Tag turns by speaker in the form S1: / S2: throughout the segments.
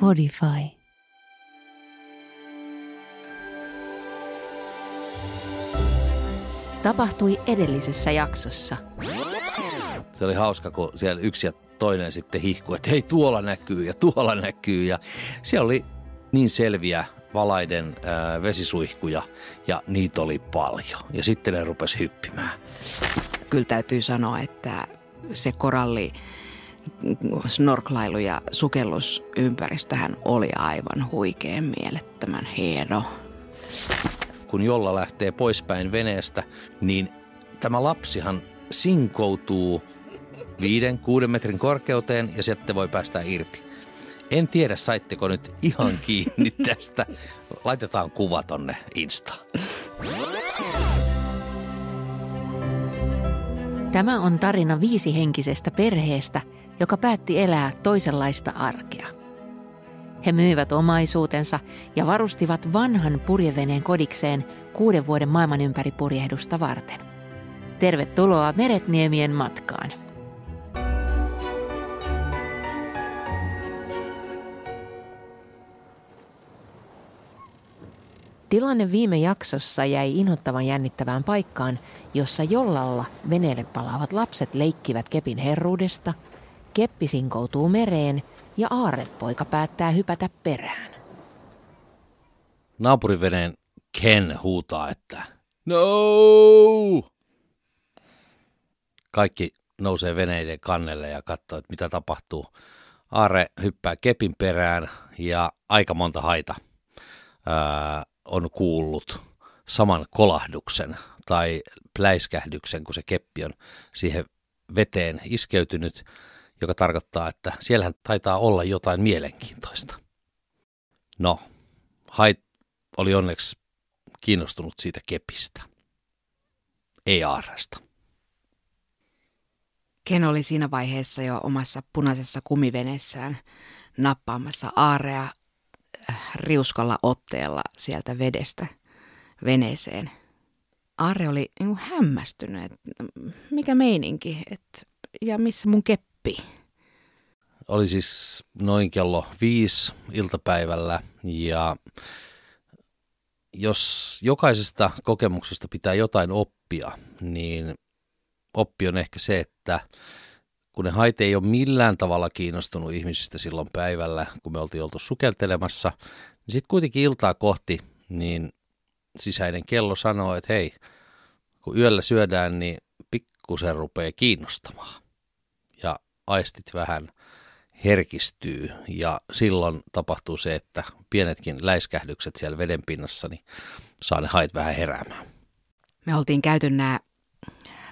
S1: Podify. Tapahtui edellisessä jaksossa.
S2: Se oli hauska, kun siellä yksi ja toinen sitten hihkui, että hei tuolla näkyy ja tuolla näkyy. Ja siellä oli niin selviä valaiden ää, vesisuihkuja ja niitä oli paljon. Ja sitten ne rupesi hyppimään.
S3: Kyllä täytyy sanoa, että se koralli snorklailu ja sukellusympäristöhän oli aivan huikean mielettömän hieno.
S2: Kun jolla lähtee poispäin veneestä, niin tämä lapsihan sinkoutuu viiden, kuuden metrin korkeuteen ja sitten voi päästä irti. En tiedä, saitteko nyt ihan kiinni tästä. Laitetaan kuva tonne Insta.
S1: Tämä on tarina viisihenkisestä perheestä, joka päätti elää toisenlaista arkea. He myivät omaisuutensa ja varustivat vanhan purjeveneen kodikseen kuuden vuoden maailman ympäri purjehdusta varten. Tervetuloa Meretniemien matkaan. Tilanne viime jaksossa jäi inhottavan jännittävään paikkaan, jossa jollalla veneelle palaavat lapset leikkivät kepin herruudesta, keppi sinkoutuu mereen ja aarrepoika päättää hypätä perään.
S2: Naapuriveneen Ken huutaa, että No! Kaikki nousee veneiden kannelle ja katsoo, että mitä tapahtuu. Aare hyppää kepin perään ja aika monta haita ää, on kuullut saman kolahduksen tai pläiskähdyksen, kun se keppi on siihen veteen iskeytynyt, joka tarkoittaa, että siellähän taitaa olla jotain mielenkiintoista. No, Hait oli onneksi kiinnostunut siitä kepistä, ei aarasta.
S3: Ken oli siinä vaiheessa jo omassa punaisessa kumiveneessään nappaamassa aarea riuskalla otteella sieltä vedestä veneeseen. Aare oli niin hämmästynyt, että mikä meininki, että, ja missä mun keppi.
S2: Oli siis noin kello viisi iltapäivällä ja jos jokaisesta kokemuksesta pitää jotain oppia, niin oppi on ehkä se, että kun ne hait ei ole millään tavalla kiinnostunut ihmisistä silloin päivällä, kun me oltiin oltu sukeltelemassa, niin sitten kuitenkin iltaa kohti, niin sisäinen kello sanoo, että hei, kun yöllä syödään, niin pikkusen rupeaa kiinnostamaan. Ja aistit vähän herkistyy ja silloin tapahtuu se, että pienetkin läiskähdykset siellä veden pinnassa, niin saa ne hait vähän heräämään.
S3: Me oltiin käyty nämä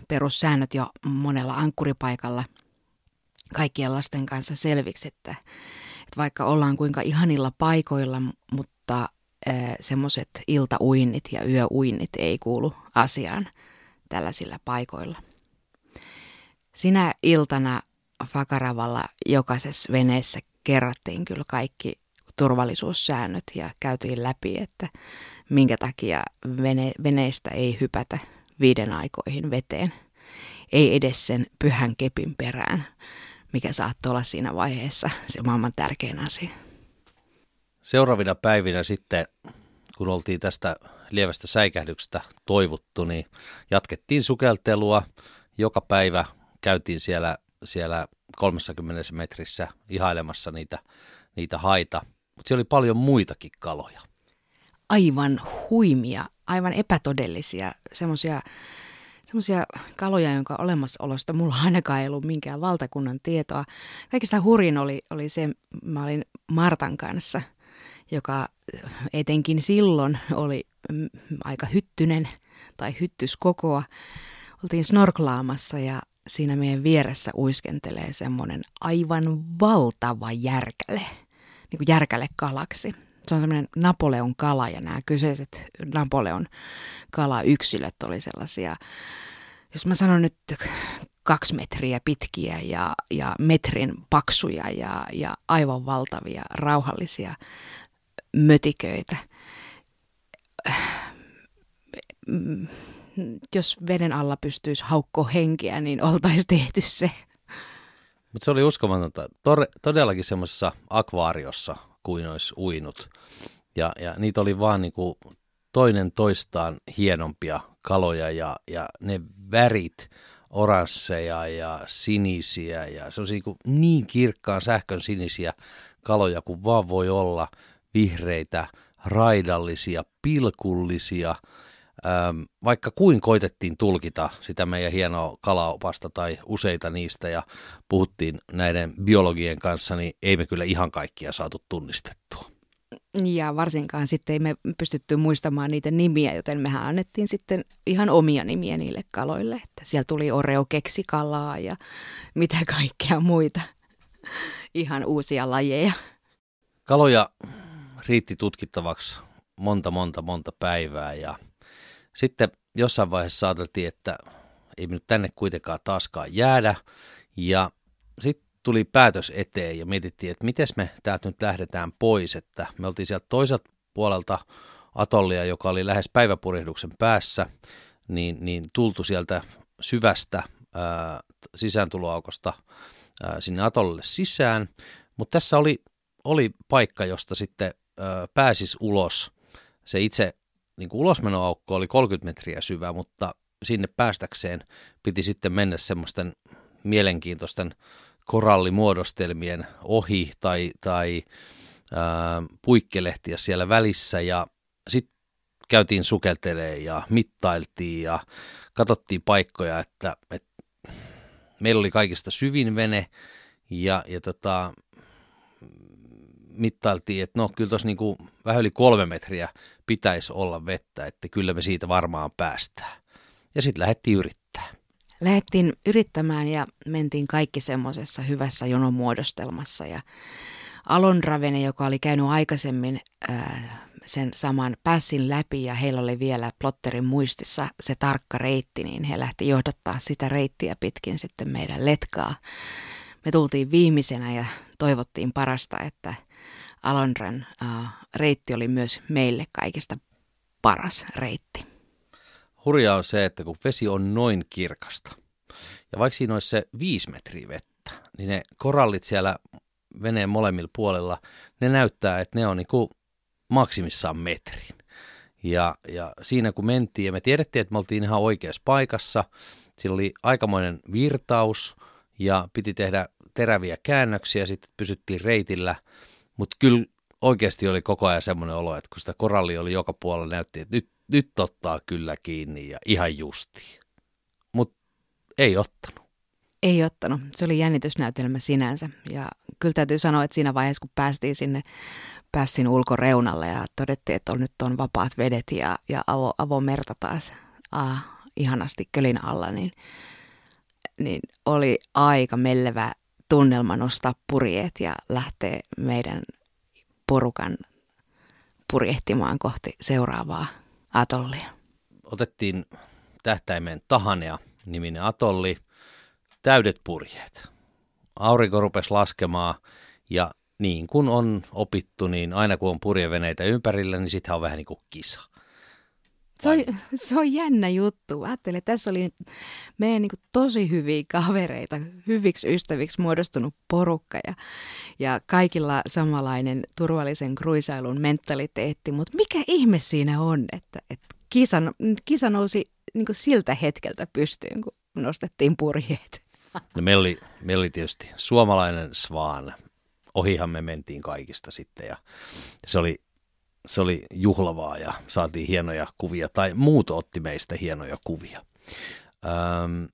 S3: perussäännöt jo monella ankkuripaikalla – kaikkien lasten kanssa selviksi, että, että vaikka ollaan kuinka ihanilla paikoilla, mutta semmoiset iltauinnit ja yöuinnit ei kuulu asiaan tällaisilla paikoilla. Sinä iltana Fakaravalla jokaisessa veneessä kerrattiin kyllä kaikki turvallisuussäännöt ja käytiin läpi, että minkä takia vene, veneestä ei hypätä viiden aikoihin veteen. Ei edes sen pyhän kepin perään, mikä saattoi olla siinä vaiheessa se maailman tärkein asia.
S2: Seuraavina päivinä sitten, kun oltiin tästä lievästä säikähdyksestä toivuttu, niin jatkettiin sukeltelua. Joka päivä käytiin siellä, siellä 30 metrissä ihailemassa niitä, niitä haita, mutta siellä oli paljon muitakin kaloja.
S3: Aivan huimia, aivan epätodellisia, semmoisia semmoisia kaloja, jonka olemassaolosta mulla ainakaan ei ollut minkään valtakunnan tietoa. Kaikista hurin oli, oli se, mä olin Martan kanssa, joka etenkin silloin oli mm, aika hyttynen tai hyttyskokoa. Oltiin snorklaamassa ja siinä meidän vieressä uiskentelee semmoinen aivan valtava järkäle, niin kuin järkäle kalaksi. Se on semmoinen Napoleon kala ja nämä kyseiset Napoleon kalayksilöt oli sellaisia, jos mä sanon nyt kaksi metriä pitkiä ja, ja metrin paksuja ja, ja aivan valtavia rauhallisia mötiköitä. jos veden alla pystyisi haukko henkeä, niin oltaisiin tehty se.
S2: Mutta se oli uskomatonta. Tor- todellakin semmoisessa akvaariossa kuin olisi uinut. Ja, ja niitä oli vaan niinku toinen toistaan hienompia kaloja ja, ja ne värit, oransseja ja sinisiä ja se on niin, niin kirkkaan sähkön sinisiä kaloja kuin vaan voi olla, vihreitä, raidallisia, pilkullisia, ähm, vaikka kuin koitettiin tulkita sitä meidän hienoa kalaopasta tai useita niistä ja puhuttiin näiden biologien kanssa, niin ei me kyllä ihan kaikkia saatu tunnistettua.
S3: Ja varsinkaan sitten ei me pystytty muistamaan niitä nimiä, joten mehän annettiin sitten ihan omia nimiä niille kaloille. Että siellä tuli Oreo keksikalaa ja mitä kaikkea muita ihan uusia lajeja.
S2: Kaloja riitti tutkittavaksi monta, monta, monta päivää ja sitten jossain vaiheessa ajateltiin, että ei me nyt tänne kuitenkaan taaskaan jäädä ja sitten tuli päätös eteen ja mietittiin, että miten me täältä nyt lähdetään pois, että me oltiin sieltä toiselta puolelta atollia, joka oli lähes päiväpurjehduksen päässä, niin, niin tultu sieltä syvästä ää, sisääntuloaukosta ää, sinne atollille sisään, mutta tässä oli, oli paikka, josta sitten ää, pääsis ulos. Se itse niin kuin ulosmenoaukko oli 30 metriä syvä, mutta sinne päästäkseen piti sitten mennä semmoisten mielenkiintoisten korallimuodostelmien ohi tai, tai ää, puikkelehtiä siellä välissä. Ja sitten käytiin sukeltelee ja mittailtiin ja katsottiin paikkoja, että, että meillä oli kaikista syvin vene ja, ja tota, mittailtiin, että no kyllä tuossa niinku vähän yli kolme metriä pitäisi olla vettä, että kyllä me siitä varmaan päästään. Ja sitten lähdettiin yrittää.
S3: Lähdettiin yrittämään ja mentiin kaikki semmoisessa hyvässä jonomuodostelmassa ja Alon Ravene, joka oli käynyt aikaisemmin ää, sen saman pässin läpi ja heillä oli vielä plotterin muistissa se tarkka reitti, niin he lähti johdattaa sitä reittiä pitkin sitten meidän letkaa. Me tultiin viimeisenä ja toivottiin parasta, että Alonran ää, reitti oli myös meille kaikista paras reitti.
S2: Hurjaa on se, että kun vesi on noin kirkasta, ja vaikka siinä olisi se viisi metriä vettä, niin ne korallit siellä veneen molemmilla puolella, ne näyttää, että ne on niin kuin maksimissaan metrin. Ja, ja siinä kun mentiin, ja me tiedettiin, että me oltiin ihan oikeassa paikassa, sillä oli aikamoinen virtaus, ja piti tehdä teräviä käännöksiä, sitten pysyttiin reitillä, mutta kyllä oikeasti oli koko ajan semmoinen olo, että kun sitä koralli oli joka puolella, näytti, että nyt nyt ottaa kyllä kiinni ja ihan justiin. Mutta ei ottanut.
S3: Ei ottanut. Se oli jännitysnäytelmä sinänsä. Ja kyllä täytyy sanoa, että siinä vaiheessa, kun päästiin sinne päässin ulkoreunalle ja todettiin, että on nyt on vapaat vedet ja, ja avo, avomerta taas ah, ihanasti kölin alla, niin, niin oli aika mellevä tunnelma nostaa purjeet ja lähteä meidän porukan purjehtimaan kohti seuraavaa atollia?
S2: Otettiin tähtäimeen Tahanea niminen atolli, täydet purjeet. Aurinko rupesi laskemaan ja niin kuin on opittu, niin aina kun on purjeveneitä ympärillä, niin sitten on vähän niin kuin kisa.
S3: Se on, se on jännä juttu. Ajattelin, että tässä oli meidän niin tosi hyviä kavereita, hyviksi ystäviksi muodostunut porukka ja, ja kaikilla samanlainen turvallisen kruisailun mentaliteetti. Mutta mikä ihme siinä on, että, että kisa, kisa nousi niin siltä hetkeltä pystyyn, kun nostettiin purjeet?
S2: No meillä, oli, meillä oli tietysti suomalainen Svan. Ohihan me mentiin kaikista sitten ja se oli se oli juhlavaa ja saatiin hienoja kuvia, tai muut otti meistä hienoja kuvia. Öm,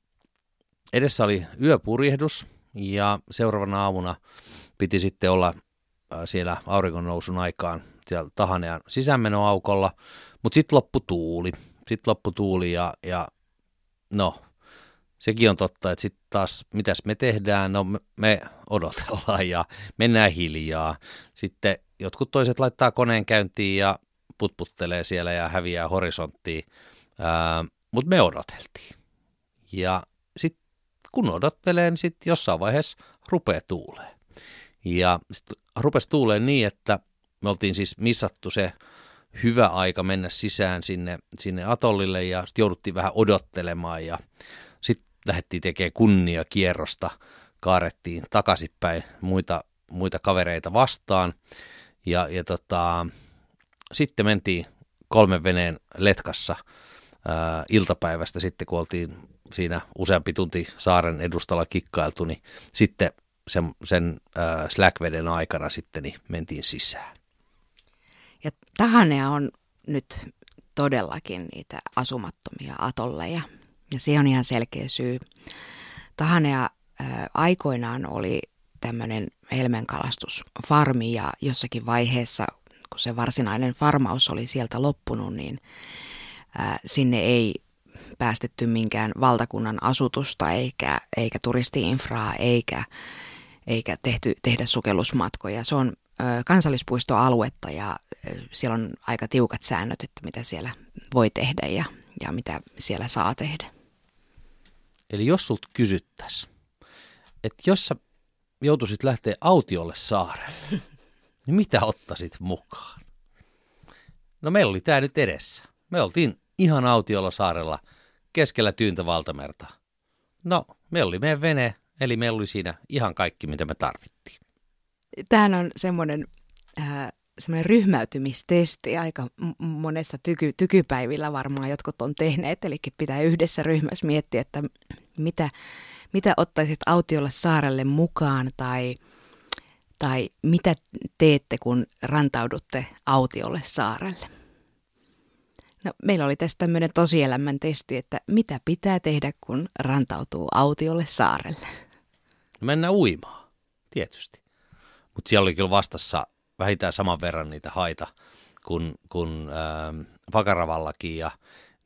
S2: edessä oli yöpurjehdus ja seuraavana aamuna piti sitten olla siellä auringon aikaan siellä Tahanean sisäänmenoaukolla, mutta sitten loppu tuuli. Sitten loppu tuuli ja, ja no, sekin on totta, että sitten taas mitäs me tehdään, no me, me odotellaan ja mennään hiljaa. Sitten jotkut toiset laittaa koneen käyntiin ja putputtelee siellä ja häviää horisonttiin, mutta me odoteltiin. Ja sitten kun odottelee, niin sitten jossain vaiheessa rupeaa tuulee. Ja sitten rupesi tuuleen niin, että me oltiin siis missattu se hyvä aika mennä sisään sinne, sinne atollille ja sitten jouduttiin vähän odottelemaan ja sitten lähdettiin tekemään kunnia kierrosta, kaarettiin takaisinpäin muita, muita kavereita vastaan ja, ja tota, sitten mentiin kolmen veneen letkassa ää, iltapäivästä sitten, kun oltiin siinä useampi tunti saaren edustalla kikkailtu, niin sitten sen, sen äh, Slack-veden aikana sitten niin mentiin sisään.
S3: Ja Tahanea on nyt todellakin niitä asumattomia atolleja. Ja se on ihan selkeä syy. Tahanea äh, aikoinaan oli tämmöinen helmenkalastusfarmi ja jossakin vaiheessa, kun se varsinainen farmaus oli sieltä loppunut, niin sinne ei päästetty minkään valtakunnan asutusta eikä, eikä turistiinfraa eikä, eikä tehty, tehdä sukellusmatkoja. Se on kansallispuistoaluetta ja siellä on aika tiukat säännöt, että mitä siellä voi tehdä ja, ja mitä siellä saa tehdä.
S2: Eli jos sulta kysyttäisiin, että jos sä joutuisit lähteä autiolle saarelle, niin mitä ottaisit mukaan? No meillä oli tämä nyt edessä. Me oltiin ihan autiolla saarella keskellä tyyntä valtamerta. No, meillä oli meidän vene, eli meillä oli siinä ihan kaikki, mitä me tarvittiin.
S3: Tämähän on semmoinen äh, semmoinen ryhmäytymistesti aika monessa tyky, tykypäivillä varmaan jotkut on tehneet, eli pitää yhdessä ryhmässä miettiä, että mitä, mitä ottaisit autiolle saarelle mukaan tai, tai mitä teette, kun rantaudutte autiolle saarelle. No, meillä oli tässä tämmöinen tosielämän testi, että mitä pitää tehdä, kun rantautuu autiolle saarelle.
S2: No mennään uimaan, tietysti. Mutta siellä oli kyllä vastassa vähintään saman verran niitä haita kuin, kuin äh, Vakaravallakin. Ja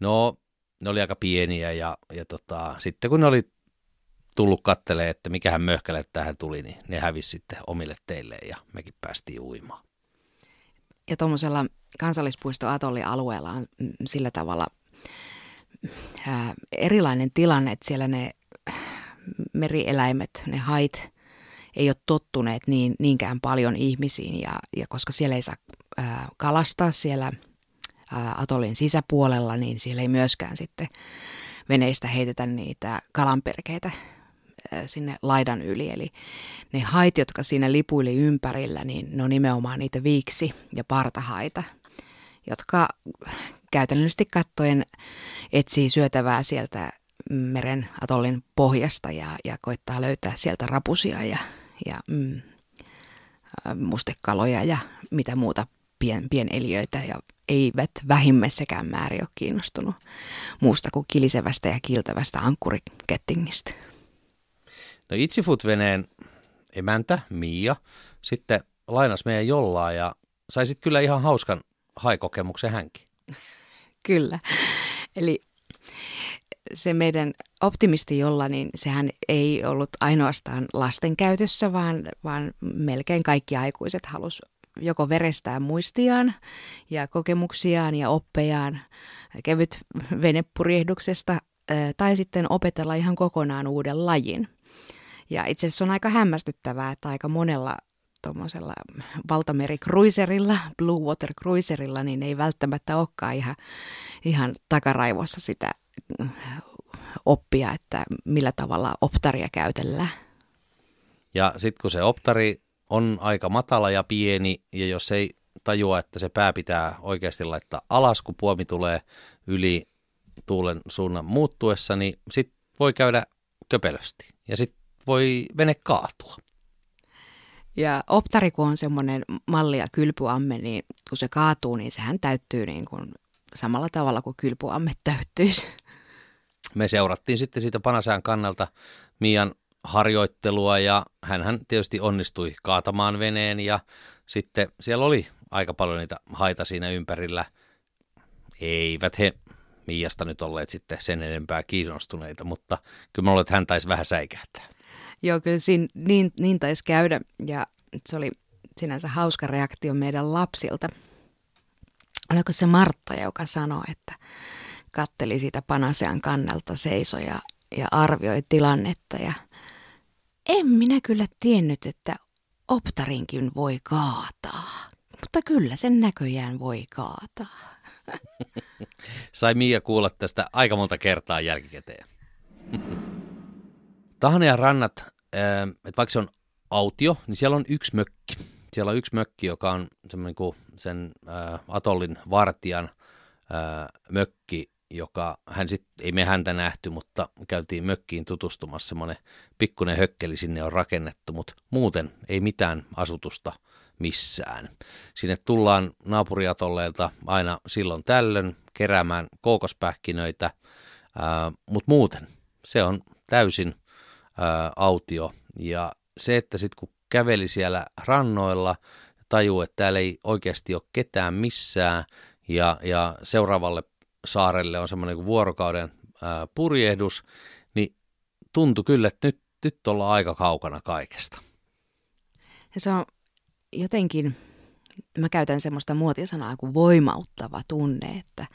S2: no, ne oli aika pieniä ja, ja tota, sitten kun ne oli tullut kattelee, että mikähän möhkäle tähän tuli, niin ne hävisi sitten omille teilleen ja mekin päästiin uimaan.
S3: Ja tuommoisella kansallispuistoatollialueella on sillä tavalla ää, erilainen tilanne, että siellä ne merieläimet, ne hait, ei ole tottuneet niin, niinkään paljon ihmisiin ja, ja koska siellä ei saa ää, kalastaa siellä ää, atollin sisäpuolella, niin siellä ei myöskään sitten veneistä heitetä niitä kalanperkeitä sinne laidan yli. Eli ne hait, jotka siinä lipuili ympärillä, niin ne on nimenomaan niitä viiksi- ja partahaita, jotka käytännöllisesti kattoen etsii syötävää sieltä meren atollin pohjasta ja, ja koittaa löytää sieltä rapusia ja, ja mm, mustekaloja ja mitä muuta pien, pieneliöitä ja eivät vähimmässäkään määrin ole kiinnostunut muusta kuin kilisevästä ja kiiltävästä ankkurikettingistä.
S2: No Itsifoot-veneen emäntä Mia sitten lainas meidän jollaa ja saisit kyllä ihan hauskan haikokemuksen hänkin.
S3: Kyllä. Eli se meidän optimisti jolla, niin sehän ei ollut ainoastaan lasten käytössä, vaan, vaan melkein kaikki aikuiset halus joko verestää muistiaan ja kokemuksiaan ja oppejaan kevyt venepurjehduksesta tai sitten opetella ihan kokonaan uuden lajin. Ja itse asiassa on aika hämmästyttävää, että aika monella tuommoisella valtamerikruiserilla, Blue Water Cruiserilla, niin ei välttämättä olekaan ihan, ihan takaraivossa sitä oppia, että millä tavalla optaria käytellään.
S2: Ja sitten kun se optari on aika matala ja pieni, ja jos ei tajua, että se pää pitää oikeasti laittaa alas, kun puomi tulee yli tuulen suunnan muuttuessa, niin sitten voi käydä köpelösti. Ja sitten voi vene kaatua.
S3: Ja optari, kun on semmoinen malli ja kylpyamme, niin kun se kaatuu, niin sehän täyttyy niin kuin samalla tavalla kuin kylpyamme täyttyisi.
S2: Me seurattiin sitten siitä Panasään kannalta Mian harjoittelua ja hän tietysti onnistui kaatamaan veneen ja sitten siellä oli aika paljon niitä haita siinä ympärillä. Eivät he Miasta nyt olleet sitten sen enempää kiinnostuneita, mutta kyllä mä luulen, että hän taisi vähän säikähtää.
S3: Joo, kyllä siinä niin, niin taisi käydä ja se oli sinänsä hauska reaktio meidän lapsilta. Oliko se Martta, joka sanoi, että katteli sitä Panasean kannalta seisoi ja, ja arvioi tilannetta ja en minä kyllä tiennyt, että optarinkin voi kaataa. Mutta kyllä sen näköjään voi kaataa.
S2: Sai Mia kuulla tästä aika monta kertaa jälkikäteen. Tahanejan rannat, että vaikka se on autio, niin siellä on yksi mökki. Siellä on yksi mökki, joka on semmoinen kuin sen atollin vartijan mökki, joka hän sitten, ei me häntä nähty, mutta käytiin mökkiin tutustumassa, semmoinen pikkuinen hökkeli sinne on rakennettu, mutta muuten ei mitään asutusta missään. Sinne tullaan naapuriatolleelta aina silloin tällöin keräämään kookospähkinöitä, mutta muuten se on täysin autio. Ja se, että sitten kun käveli siellä rannoilla, tajuu, että täällä ei oikeasti ole ketään missään, ja, ja seuraavalle saarelle on semmoinen kuin vuorokauden ää, purjehdus, niin tuntui kyllä, että nyt, nyt ollaan aika kaukana kaikesta.
S3: Ja se on jotenkin, mä käytän semmoista muotisanaa kuin voimauttava tunne, että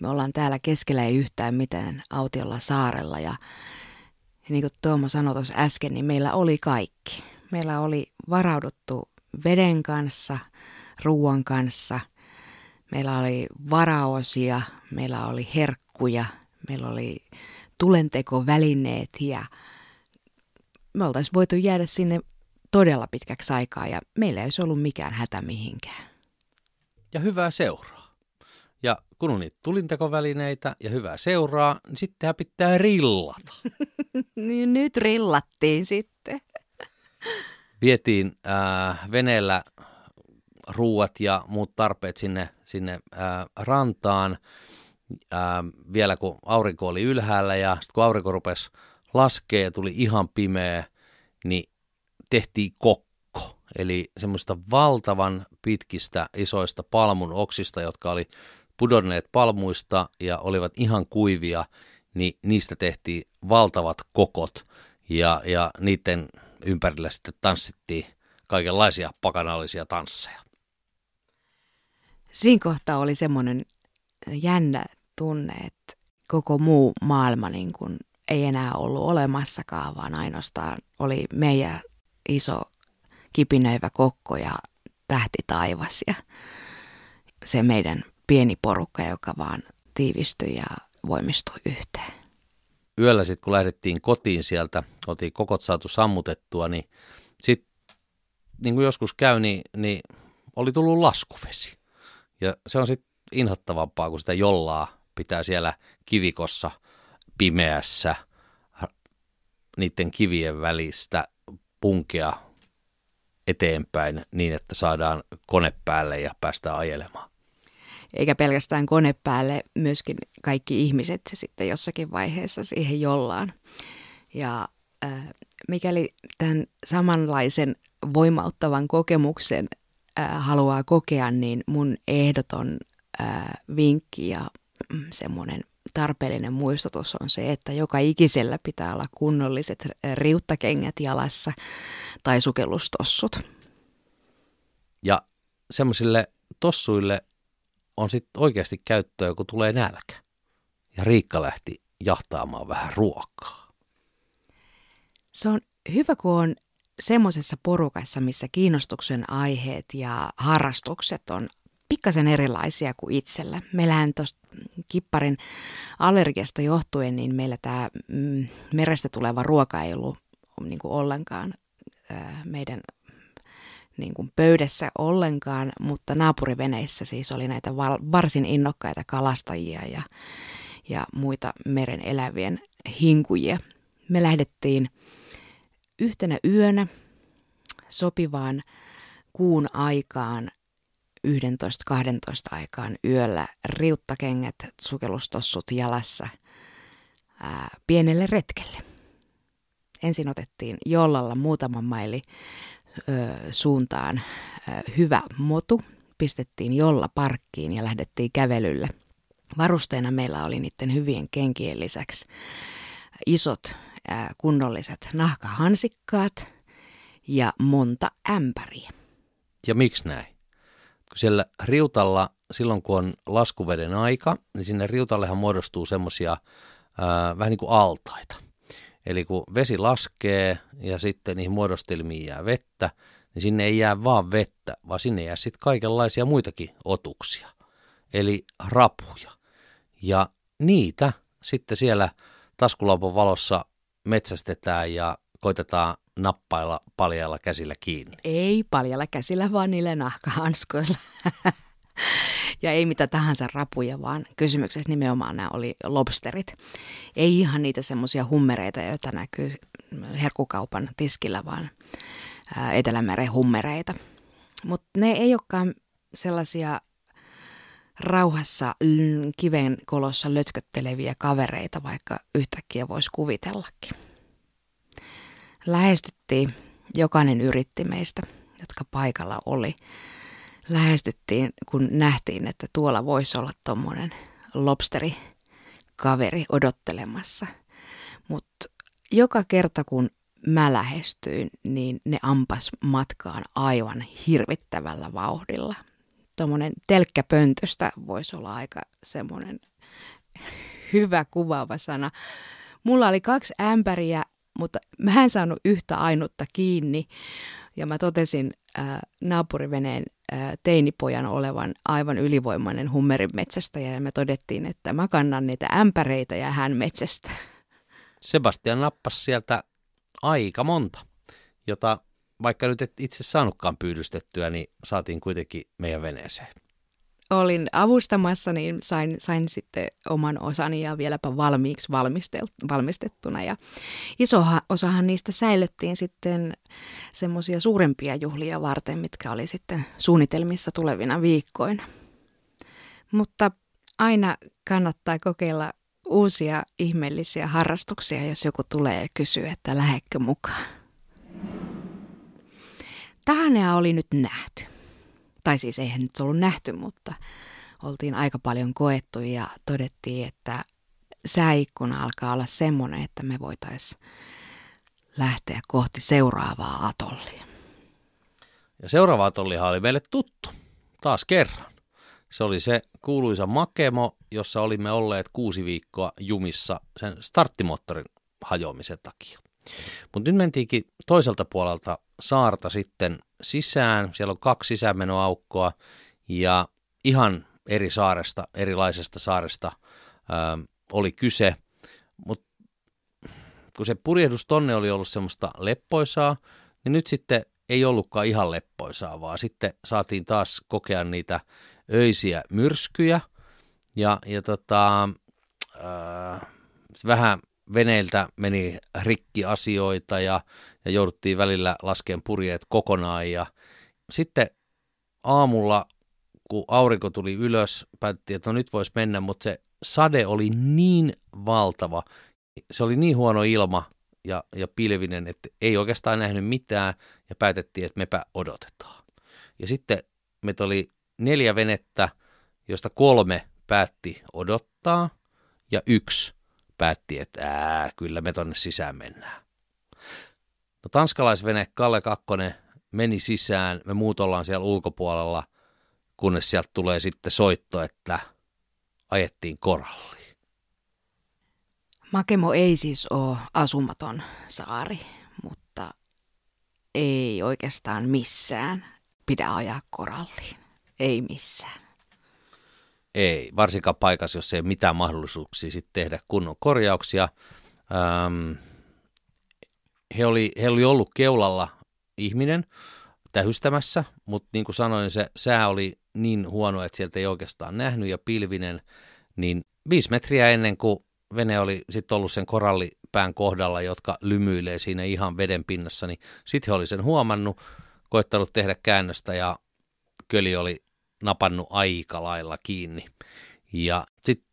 S3: me ollaan täällä keskellä ei yhtään mitään autiolla saarella ja, ja niin kuin Tuomo sanoi tuossa äsken, niin meillä oli kaikki. Meillä oli varauduttu veden kanssa, ruoan kanssa, meillä oli varaosia, meillä oli herkkuja, meillä oli tulentekovälineet ja me oltaisiin voitu jäädä sinne todella pitkäksi aikaa ja meillä ei olisi ollut mikään hätä mihinkään.
S2: Ja hyvää seuraa. Kun on niitä tulintekovälineitä ja hyvää seuraa, niin sittenhän pitää rillata.
S3: niin nyt rillattiin sitten.
S2: Vietiin äh, veneellä ruuat ja muut tarpeet sinne, sinne äh, rantaan äh, vielä kun aurinko oli ylhäällä ja sitten kun aurinko rupesi laskee ja tuli ihan pimeä, niin tehtiin kokko, eli semmoista valtavan pitkistä isoista palmun oksista, jotka oli pudonneet palmuista ja olivat ihan kuivia, niin niistä tehtiin valtavat kokot ja, ja niiden ympärillä sitten tanssittiin kaikenlaisia pakanallisia tansseja.
S3: Siinä kohtaa oli semmoinen jännä tunne, että koko muu maailma niin kuin ei enää ollut olemassakaan, vaan ainoastaan oli meidän iso kipinöivä kokko ja tähti taivas ja se meidän pieni porukka, joka vaan tiivistyi ja voimistui yhteen.
S2: Yöllä sitten kun lähdettiin kotiin sieltä, oltiin kokot saatu sammutettua, niin sitten niin kuin joskus käy, niin, niin oli tullut laskuvesi. Ja se on sitten inhottavampaa, kun sitä jollaa pitää siellä kivikossa pimeässä niiden kivien välistä punkea eteenpäin niin, että saadaan kone päälle ja päästään ajelemaan.
S3: Eikä pelkästään kone päälle, myöskin kaikki ihmiset sitten jossakin vaiheessa siihen jollaan. Ja äh, mikäli tämän samanlaisen voimauttavan kokemuksen äh, haluaa kokea, niin mun ehdoton äh, vinkki ja mm, semmoinen tarpeellinen muistutus on se, että joka ikisellä pitää olla kunnolliset riuttakengät jalassa tai sukellustossut.
S2: Ja semmoisille tossuille on sitten oikeasti käyttöä, kun tulee nälkä. Ja Riikka lähti jahtaamaan vähän ruokaa.
S3: Se on hyvä, kun on semmoisessa porukassa, missä kiinnostuksen aiheet ja harrastukset on pikkasen erilaisia kuin itsellä. Meillähän tuosta kipparin allergiasta johtuen, niin meillä tämä mm, merestä tuleva ruoka ei ollut niin kuin ollenkaan meidän niin kuin pöydässä ollenkaan, mutta naapuriveneissä siis oli näitä val- varsin innokkaita kalastajia ja, ja muita meren elävien hinkujia. Me lähdettiin yhtenä yönä sopivaan kuun aikaan 11-12 aikaan yöllä riuttakengät, sukellustossut jalassa ää, pienelle retkelle. Ensin otettiin jollalla muutaman maili suuntaan hyvä motu, pistettiin jolla parkkiin ja lähdettiin kävelylle. Varusteena meillä oli niiden hyvien kenkien lisäksi isot kunnolliset nahkahansikkaat ja monta ämpäriä.
S2: Ja miksi näin? kun siellä riutalla, silloin kun on laskuveden aika, niin sinne riutallehan muodostuu semmoisia vähän niin kuin altaita. Eli kun vesi laskee ja sitten niihin muodostelmiin jää vettä, niin sinne ei jää vaan vettä, vaan sinne jää sitten kaikenlaisia muitakin otuksia, eli rapuja. Ja niitä sitten siellä taskulaupon valossa metsästetään ja koitetaan nappailla paljalla käsillä kiinni.
S3: Ei paljalla käsillä, vaan niillä nahkahanskoilla. ja ei mitä tahansa rapuja, vaan kysymyksessä nimenomaan nämä oli lobsterit. Ei ihan niitä semmoisia hummereita, joita näkyy herkukaupan tiskillä, vaan Etelämeren hummereita. Mutta ne ei olekaan sellaisia rauhassa kiven kolossa lötkötteleviä kavereita, vaikka yhtäkkiä voisi kuvitellakin. Lähestyttiin, jokainen yritti meistä, jotka paikalla oli. Lähestyttiin, kun nähtiin, että tuolla voisi olla tuommoinen lobsteri kaveri odottelemassa. Mutta joka kerta kun mä lähestyin, niin ne ampas matkaan aivan hirvittävällä vauhdilla. Tuommoinen telkkäpöntöstä voisi olla aika semmoinen hyvä kuvaava sana. Mulla oli kaksi ämpäriä, mutta mä en saanut yhtä ainutta kiinni. Ja mä totesin äh, naapuriveneen teinipojan olevan aivan ylivoimainen hummerin metsästäjä ja me todettiin, että mä kannan niitä ämpäreitä ja hän metsästä.
S2: Sebastian nappasi sieltä aika monta, jota vaikka nyt et itse saanutkaan pyydystettyä, niin saatiin kuitenkin meidän veneeseen.
S3: Olin avustamassa, niin sain, sain sitten oman osani ja vieläpä valmiiksi valmistettuna. Ja iso osahan niistä säilyttiin sitten semmoisia suurempia juhlia varten, mitkä oli sitten suunnitelmissa tulevina viikkoina. Mutta aina kannattaa kokeilla uusia ihmeellisiä harrastuksia, jos joku tulee ja kysyy, että lähekkö mukaan. Tähän oli nyt nähty. Tai siis eihän nyt ollut nähty, mutta oltiin aika paljon koettu ja todettiin, että sääikkuna alkaa olla semmoinen, että me voitaisiin lähteä kohti seuraavaa atollia.
S2: Ja seuraava atollihan oli meille tuttu, taas kerran. Se oli se kuuluisa Makemo, jossa olimme olleet kuusi viikkoa jumissa sen starttimoottorin hajoamisen takia. Mutta nyt mentiinkin toiselta puolelta saarta sitten sisään. Siellä on kaksi sisäänmenoaukkoa ja ihan eri saaresta, erilaisesta saaresta ää, oli kyse. Mutta kun se purjehdus tonne oli ollut semmoista leppoisaa, niin nyt sitten ei ollutkaan ihan leppoisaa, vaan sitten saatiin taas kokea niitä öisiä myrskyjä ja, ja tota, äh, vähän veneiltä meni rikki asioita ja, ja jouduttiin välillä laskeen purjeet kokonaan ja sitten aamulla, kun aurinko tuli ylös, päätettiin, että no nyt voisi mennä, mutta se sade oli niin valtava, se oli niin huono ilma ja, ja pilvinen, että ei oikeastaan nähnyt mitään ja päätettiin, että mepä odotetaan. Ja sitten meitä oli neljä venettä, josta kolme päätti odottaa ja yksi päätti, että ää, kyllä me tonne sisään mennään. No tanskalaisvene Kalle Kakkonen meni sisään, me muut ollaan siellä ulkopuolella, kunnes sieltä tulee sitten soitto, että ajettiin koralliin.
S3: Makemo ei siis ole asumaton saari, mutta ei oikeastaan missään pidä ajaa koralliin. Ei missään.
S2: Ei, varsinkaan paikassa, jos ei ole mitään mahdollisuuksia sit tehdä kunnon korjauksia. Ähm, he, oli, he oli ollut keulalla ihminen tähystämässä, mutta niin kuin sanoin, se sää oli niin huono, että sieltä ei oikeastaan nähnyt ja pilvinen, niin viisi metriä ennen kuin vene oli sitten ollut sen korallipään kohdalla, jotka lymyilee siinä ihan veden pinnassa, niin sitten he oli sen huomannut, koittanut tehdä käännöstä ja köli oli napannut aika lailla kiinni. Ja sitten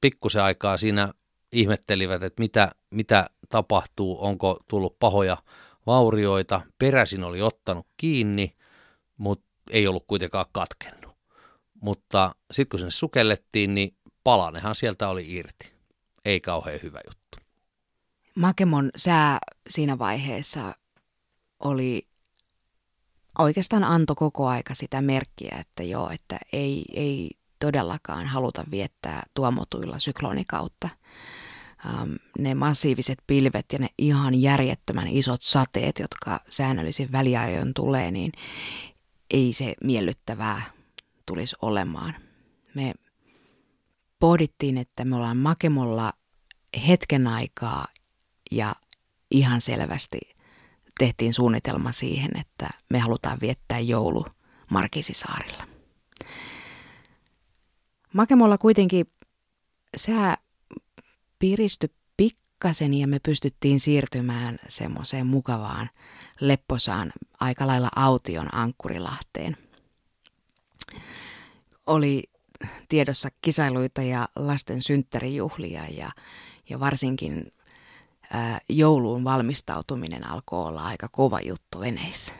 S2: pikkusen aikaa siinä ihmettelivät, että mitä, mitä tapahtuu, onko tullut pahoja vaurioita. Peräsin oli ottanut kiinni, mutta ei ollut kuitenkaan katkennut. Mutta sitten kun sen sukellettiin, niin palanehan sieltä oli irti. Ei kauhean hyvä juttu.
S3: Makemon sää siinä vaiheessa oli oikeastaan antoi koko aika sitä merkkiä, että joo, että ei, ei todellakaan haluta viettää tuomotuilla syklonikautta ähm, ne massiiviset pilvet ja ne ihan järjettömän isot sateet, jotka säännöllisin väliajoin tulee, niin ei se miellyttävää tulisi olemaan. Me pohdittiin, että me ollaan Makemolla hetken aikaa ja ihan selvästi tehtiin suunnitelma siihen, että me halutaan viettää joulu Markisisaarilla. Makemolla kuitenkin sää piristyi pikkasen ja me pystyttiin siirtymään semmoiseen mukavaan lepposaan aika lailla aution Ankkurilahteen. Oli tiedossa kisailuita ja lasten synttärijuhlia ja, ja varsinkin jouluun valmistautuminen alkoi olla aika kova juttu veneissä.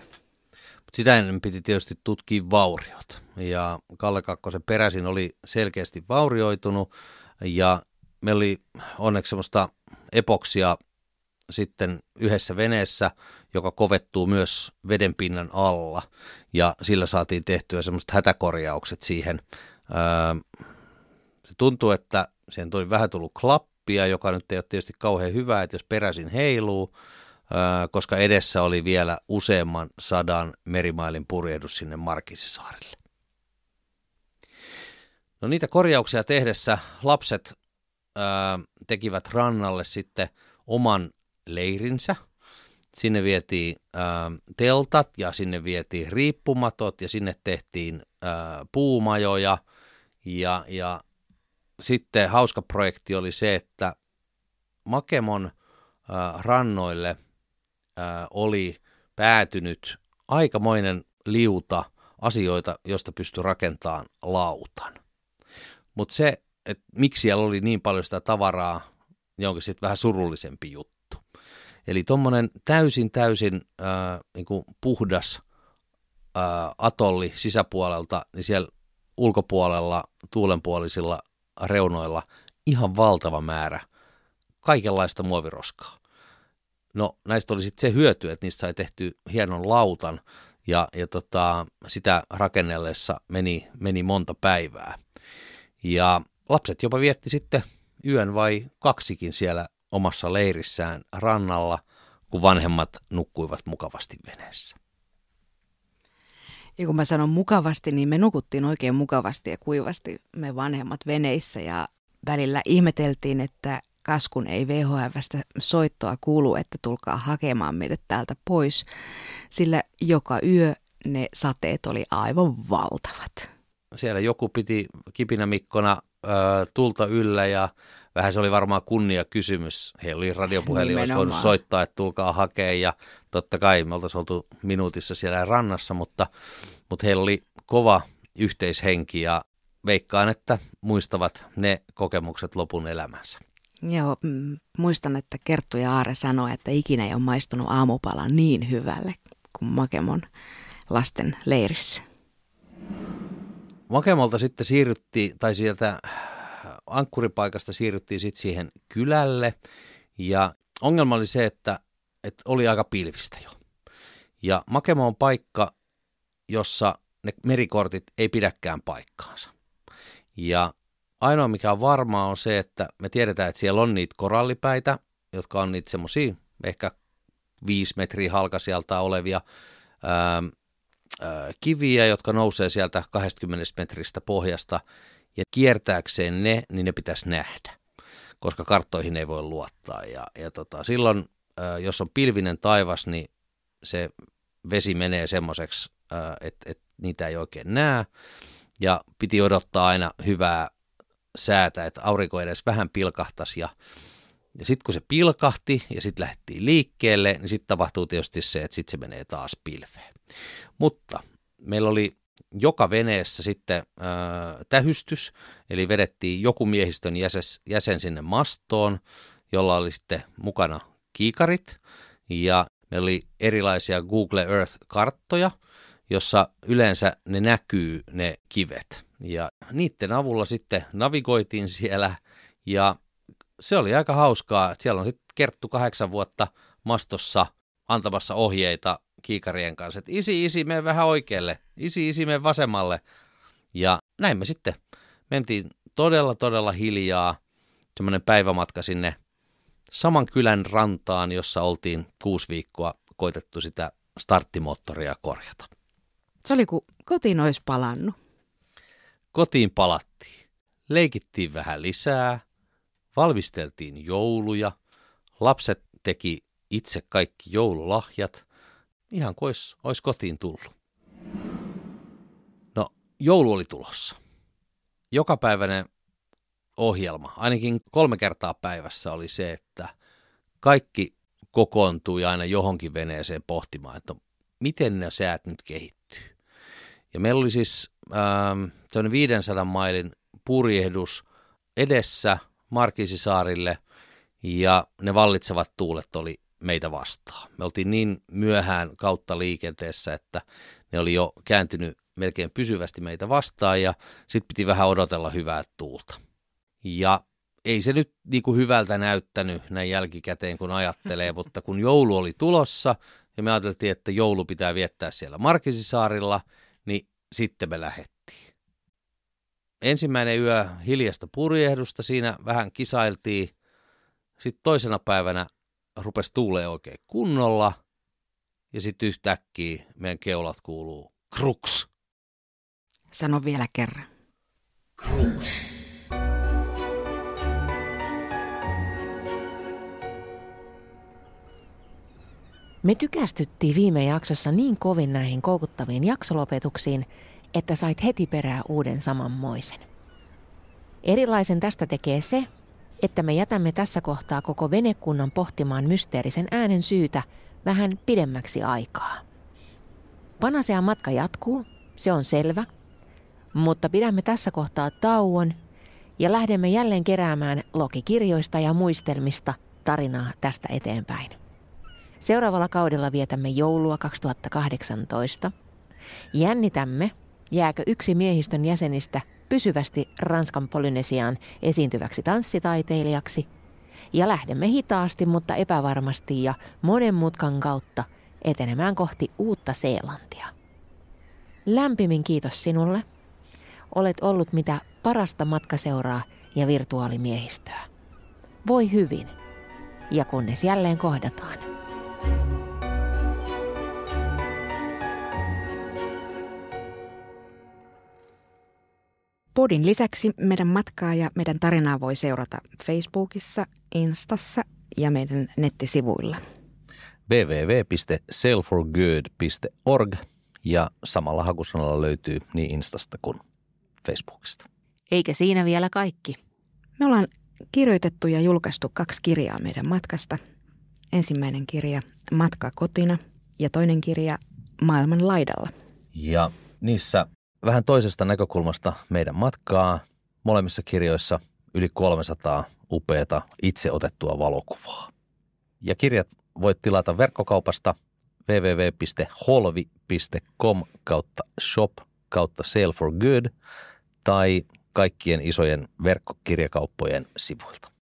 S2: Sitä ennen piti tietysti tutkia vauriot. Ja Kalle Kakkosen peräisin oli selkeästi vaurioitunut ja me oli onneksi semmoista epoksia sitten yhdessä veneessä, joka kovettuu myös vedenpinnan alla ja sillä saatiin tehtyä semmoiset hätäkorjaukset siihen. Öö, se tuntuu, että siihen tuli vähän tullut klappia, joka nyt ei ole tietysti kauhean hyvä, että jos peräisin heiluu, koska edessä oli vielä useamman sadan merimailin purjehdus sinne Markisisaarille. No niitä korjauksia tehdessä lapset tekivät rannalle sitten oman leirinsä. Sinne vietiin ää, teltat ja sinne vietiin riippumatot ja sinne tehtiin ää, puumajoja. Ja, ja sitten hauska projekti oli se, että Makemon ää, rannoille ää, oli päätynyt aikamoinen liuta asioita, josta pystyi rakentamaan lautan. Mutta se että miksi siellä oli niin paljon sitä tavaraa, niin onko sitten vähän surullisempi juttu. Eli tuommoinen täysin, täysin äh, niin puhdas äh, atolli sisäpuolelta, niin siellä ulkopuolella tuulenpuolisilla reunoilla ihan valtava määrä kaikenlaista muoviroskaa. No näistä oli sitten se hyöty, että niistä sai tehty hienon lautan ja, ja tota, sitä rakennellessa meni, meni monta päivää. Ja lapset jopa vietti sitten yön vai kaksikin siellä omassa leirissään rannalla, kun vanhemmat nukkuivat mukavasti veneessä.
S3: Ja kun mä sanon mukavasti, niin me nukuttiin oikein mukavasti ja kuivasti me vanhemmat veneissä ja välillä ihmeteltiin, että Kaskun ei VHFstä soittoa kuulu, että tulkaa hakemaan meidät täältä pois, sillä joka yö ne sateet oli aivan valtavat.
S2: Siellä joku piti kipinämikkona tulta yllä ja vähän se oli varmaan kunnia kysymys. He oli radiopuhelin, olisi voinut soittaa, että tulkaa hakea ja totta kai me oltaisiin oltu minuutissa siellä rannassa, mutta, mutta heillä oli kova yhteishenki ja veikkaan, että muistavat ne kokemukset lopun elämänsä.
S3: Joo, muistan, että Kerttu ja Aare sanoi, että ikinä ei ole maistunut aamupala niin hyvälle kuin Makemon lasten leirissä.
S2: Makemolta sitten siirryttiin, tai sieltä ankkuripaikasta siirryttiin sitten siihen kylälle. Ja ongelma oli se, että, että oli aika pilvistä jo. Ja Makemo on paikka, jossa ne merikortit ei pidäkään paikkaansa. Ja ainoa mikä on varmaa on se, että me tiedetään, että siellä on niitä korallipäitä, jotka on niitä semmoisia ehkä viisi metriä halkasijalta olevia ää, kiviä, jotka nousee sieltä 20 metristä pohjasta, ja kiertääkseen ne, niin ne pitäisi nähdä, koska karttoihin ei voi luottaa. Ja, ja tota, silloin, jos on pilvinen taivas, niin se vesi menee semmoiseksi, että, että niitä ei oikein näe, ja piti odottaa aina hyvää säätä, että aurinko edes vähän pilkahtaisi, ja ja sitten kun se pilkahti ja sitten lähdettiin liikkeelle, niin sitten tapahtuu tietysti se, että sitten se menee taas pilveen. Mutta meillä oli joka veneessä sitten äh, tähystys, eli vedettiin joku miehistön jäses, jäsen sinne mastoon, jolla oli sitten mukana kiikarit, ja meillä oli erilaisia Google Earth-karttoja, jossa yleensä ne näkyy ne kivet. Ja niiden avulla sitten navigoitiin siellä, ja se oli aika hauskaa, että siellä on sitten Kerttu kahdeksan vuotta mastossa antamassa ohjeita kiikarien kanssa, että isi, isi, mene vähän oikealle, isi, isi, mene vasemmalle. Ja näin me sitten mentiin todella, todella hiljaa, semmoinen päivämatka sinne saman kylän rantaan, jossa oltiin kuusi viikkoa koitettu sitä starttimoottoria korjata.
S3: Se oli kuin kotiin olisi palannut.
S2: Kotiin palattiin. Leikittiin vähän lisää, valmisteltiin jouluja, lapset teki itse kaikki joululahjat, ihan kuin olisi, olisi kotiin tullut. No, joulu oli tulossa. Jokapäiväinen ohjelma, ainakin kolme kertaa päivässä oli se, että kaikki kokoontui aina johonkin veneeseen pohtimaan, että miten ne säät nyt kehittyy. Ja meillä oli siis ähm, 500 mailin purjehdus edessä Markisisaarille ja ne vallitsevat tuulet oli meitä vastaan. Me oltiin niin myöhään kautta liikenteessä, että ne oli jo kääntynyt melkein pysyvästi meitä vastaan ja sitten piti vähän odotella hyvää tuulta. Ja ei se nyt niin kuin hyvältä näyttänyt näin jälkikäteen, kun ajattelee, mutta kun joulu oli tulossa ja me ajateltiin, että joulu pitää viettää siellä Markisisaarilla, niin sitten me lähettiin. Ensimmäinen yö hiljasta purjehdusta, siinä vähän kisailtiin. Sitten toisena päivänä rupesi tuulee oikein kunnolla ja sitten yhtäkkiä meidän keulat kuuluu kruks.
S3: Sano vielä kerran. Kruks.
S1: Me tykästyttiin viime jaksossa niin kovin näihin koukuttaviin jaksolopetuksiin, että sait heti perää uuden samanmoisen. Erilaisen tästä tekee se, että me jätämme tässä kohtaa koko venekunnan pohtimaan mysteerisen äänen syytä vähän pidemmäksi aikaa. Panasea matka jatkuu, se on selvä, mutta pidämme tässä kohtaa tauon ja lähdemme jälleen keräämään logikirjoista ja muistelmista tarinaa tästä eteenpäin. Seuraavalla kaudella vietämme joulua 2018. Jännitämme, jääkö yksi miehistön jäsenistä pysyvästi Ranskan Polynesiaan esiintyväksi tanssitaiteilijaksi. Ja lähdemme hitaasti, mutta epävarmasti ja monen mutkan kautta etenemään kohti uutta Seelantia. Lämpimin kiitos sinulle. Olet ollut mitä parasta matkaseuraa ja virtuaalimiehistöä. Voi hyvin. Ja kunnes jälleen kohdataan.
S3: Podin lisäksi meidän matkaa ja meidän tarinaa voi seurata Facebookissa, Instassa ja meidän nettisivuilla.
S2: www.sailforgood.org ja samalla hakusanalla löytyy niin Instasta kuin Facebookista.
S1: Eikä siinä vielä kaikki.
S3: Me ollaan kirjoitettu ja julkaistu kaksi kirjaa meidän matkasta. Ensimmäinen kirja Matka kotina ja toinen kirja Maailman laidalla.
S2: Ja niissä vähän toisesta näkökulmasta meidän matkaa. Molemmissa kirjoissa yli 300 upeata itse otettua valokuvaa. Ja kirjat voit tilata verkkokaupasta www.holvi.com kautta shop kautta sale for good tai kaikkien isojen verkkokirjakauppojen sivuilta.